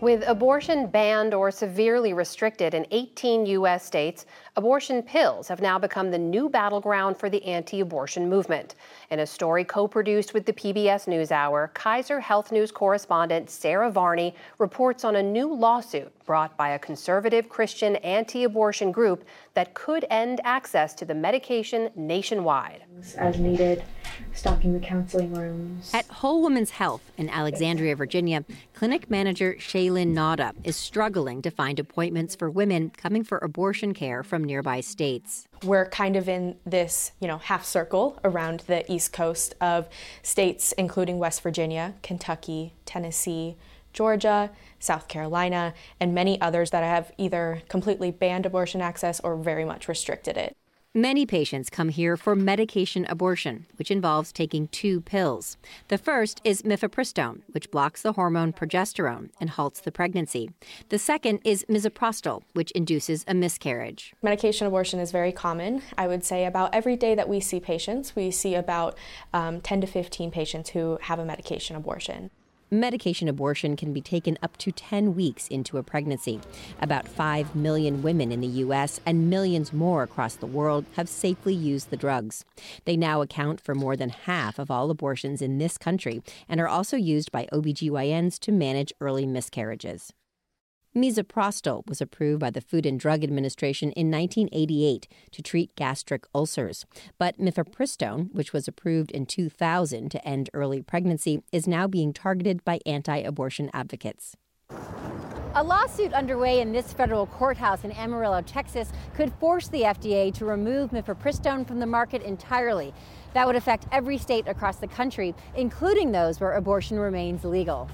With abortion banned or severely restricted in 18 U.S. states, abortion pills have now become the new battleground for the anti abortion movement. In a story co produced with the PBS NewsHour, Kaiser Health News correspondent Sarah Varney reports on a new lawsuit brought by a conservative Christian anti abortion group that could end access to the medication nationwide. As needed, stocking the counseling rooms. At Whole Woman's Health in Alexandria, Virginia, clinic manager Shaylin Nada is struggling to find appointments for women coming for abortion care from nearby states. We're kind of in this, you know, half circle around the east coast of states including West Virginia, Kentucky, Tennessee, Georgia, South Carolina, and many others that have either completely banned abortion access or very much restricted it. Many patients come here for medication abortion, which involves taking two pills. The first is mifepristone, which blocks the hormone progesterone and halts the pregnancy. The second is misoprostol, which induces a miscarriage. Medication abortion is very common. I would say about every day that we see patients, we see about um, 10 to 15 patients who have a medication abortion. Medication abortion can be taken up to 10 weeks into a pregnancy. About 5 million women in the U.S. and millions more across the world have safely used the drugs. They now account for more than half of all abortions in this country and are also used by OBGYNs to manage early miscarriages. Misoprostol was approved by the Food and Drug Administration in 1988 to treat gastric ulcers. But mifepristone, which was approved in 2000 to end early pregnancy, is now being targeted by anti abortion advocates. A lawsuit underway in this federal courthouse in Amarillo, Texas, could force the FDA to remove mifepristone from the market entirely. That would affect every state across the country, including those where abortion remains legal.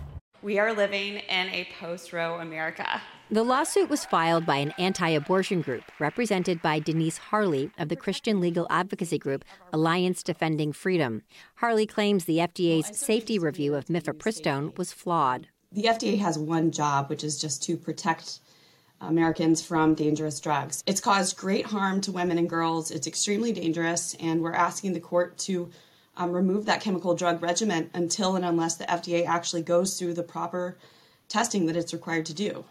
We are living in a post Roe America. The lawsuit was filed by an anti abortion group represented by Denise Harley of the Christian legal advocacy group Alliance Defending Freedom. Harley claims the FDA's safety review of mifepristone was flawed. The FDA has one job, which is just to protect Americans from dangerous drugs. It's caused great harm to women and girls. It's extremely dangerous, and we're asking the court to um, remove that chemical drug regimen until and unless the FDA actually goes through the proper testing that it's required to do.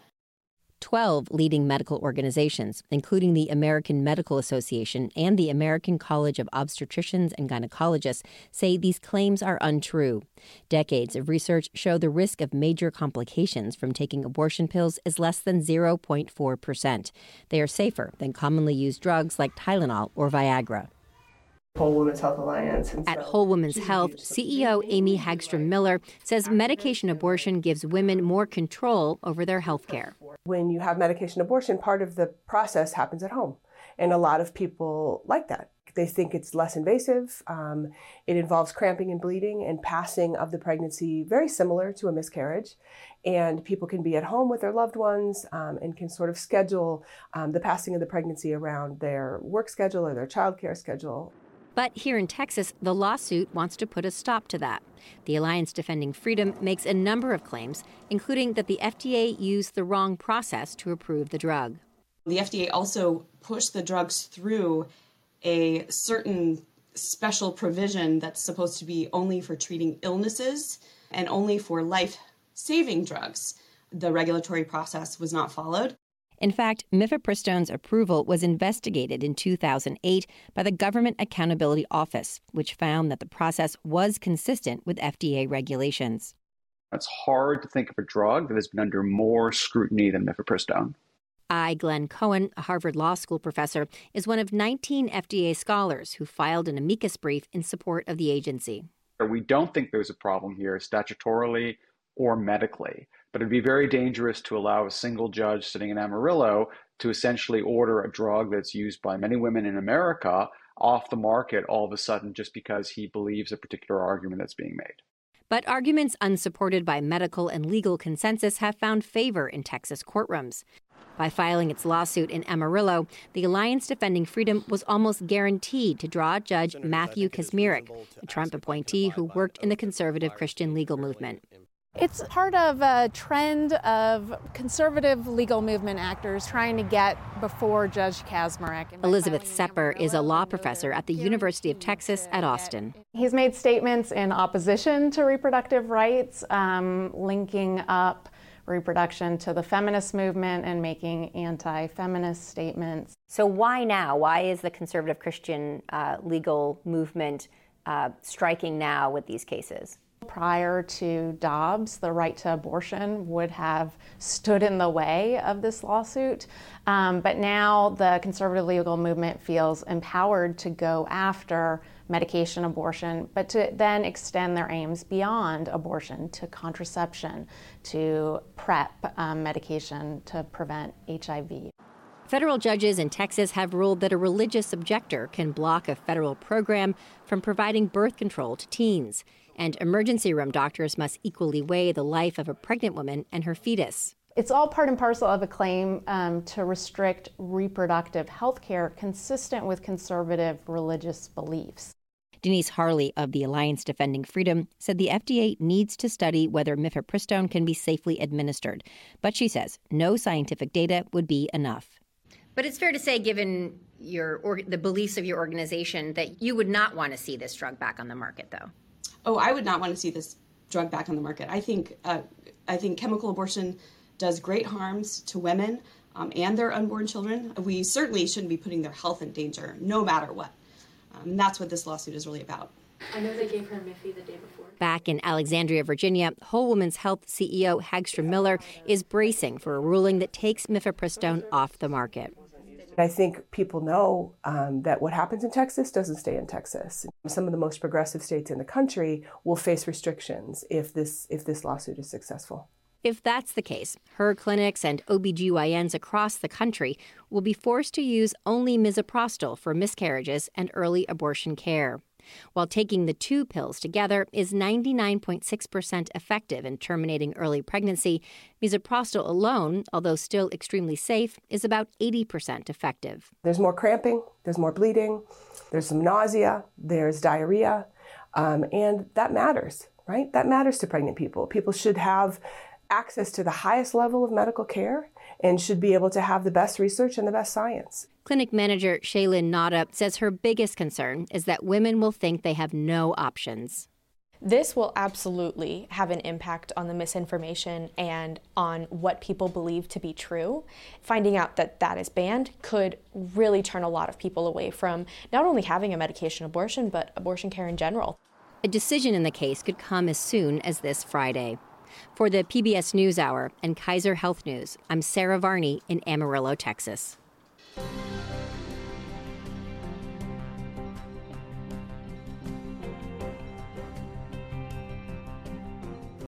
12 leading medical organizations, including the American Medical Association and the American College of Obstetricians and Gynecologists, say these claims are untrue. Decades of research show the risk of major complications from taking abortion pills is less than 0.4%. They are safer than commonly used drugs like Tylenol or Viagra. Whole Women's Health Alliance. So At Whole Women's Health, CEO Amy Hagstrom Miller says medication abortion gives women more control over their health care. When you have medication abortion, part of the process happens at home. And a lot of people like that. They think it's less invasive. Um, it involves cramping and bleeding and passing of the pregnancy, very similar to a miscarriage. And people can be at home with their loved ones um, and can sort of schedule um, the passing of the pregnancy around their work schedule or their childcare schedule. But here in Texas, the lawsuit wants to put a stop to that. The Alliance Defending Freedom makes a number of claims, including that the FDA used the wrong process to approve the drug. The FDA also pushed the drugs through a certain special provision that's supposed to be only for treating illnesses and only for life saving drugs. The regulatory process was not followed. In fact, mifepristone's approval was investigated in 2008 by the Government Accountability Office, which found that the process was consistent with FDA regulations. It's hard to think of a drug that has been under more scrutiny than mifepristone. I. Glenn Cohen, a Harvard Law School professor, is one of 19 FDA scholars who filed an amicus brief in support of the agency. We don't think there's a problem here statutorily or medically. But it'd be very dangerous to allow a single judge sitting in Amarillo to essentially order a drug that's used by many women in America off the market all of a sudden just because he believes a particular argument that's being made. But arguments unsupported by medical and legal consensus have found favor in Texas courtrooms. By filing its lawsuit in Amarillo, the Alliance Defending Freedom was almost guaranteed to draw Judge Matthew Kacsmaryk, a Trump appointee who worked in the conservative Christian legal movement. It's part of a trend of conservative legal movement actors trying to get before Judge Kacsmaryk. Elizabeth Sepper is a law professor at the University of Texas at Austin. He's made statements in opposition to reproductive rights, um, linking up reproduction to the feminist movement and making anti feminist statements. So, why now? Why is the conservative Christian uh, legal movement uh, striking now with these cases? Prior to Dobbs, the right to abortion would have stood in the way of this lawsuit. Um, but now the conservative legal movement feels empowered to go after medication abortion, but to then extend their aims beyond abortion to contraception, to PrEP um, medication to prevent HIV. Federal judges in Texas have ruled that a religious objector can block a federal program from providing birth control to teens, and emergency room doctors must equally weigh the life of a pregnant woman and her fetus. It's all part and parcel of a claim um, to restrict reproductive health care consistent with conservative religious beliefs. Denise Harley of the Alliance Defending Freedom said the FDA needs to study whether mifepristone can be safely administered, but she says no scientific data would be enough. But it's fair to say, given your or, the beliefs of your organization, that you would not want to see this drug back on the market, though. Oh, I would not want to see this drug back on the market. I think uh, I think chemical abortion does great harms to women um, and their unborn children. We certainly shouldn't be putting their health in danger, no matter what. Um, and that's what this lawsuit is really about. I know they gave her Miffy the day before. Back in Alexandria, Virginia, Whole Woman's Health CEO Hagstrom Miller is bracing for a ruling that takes mifepristone off the market. I think people know um, that what happens in Texas doesn't stay in Texas. Some of the most progressive states in the country will face restrictions if this if this lawsuit is successful. If that's the case, her clinics and OBGYNs across the country will be forced to use only misoprostol for miscarriages and early abortion care while taking the two pills together is 99.6% effective in terminating early pregnancy. Misoprostol alone, although still extremely safe, is about 80% effective. There's more cramping, there's more bleeding, there's some nausea, there's diarrhea, um, and that matters, right? That matters to pregnant people. People should have access to the highest level of medical care and should be able to have the best research and the best science. Clinic manager Shaylin Nada says her biggest concern is that women will think they have no options. This will absolutely have an impact on the misinformation and on what people believe to be true. Finding out that that is banned could really turn a lot of people away from not only having a medication abortion, but abortion care in general. A decision in the case could come as soon as this Friday. For the PBS NewsHour and Kaiser Health News, I'm Sarah Varney in Amarillo, Texas.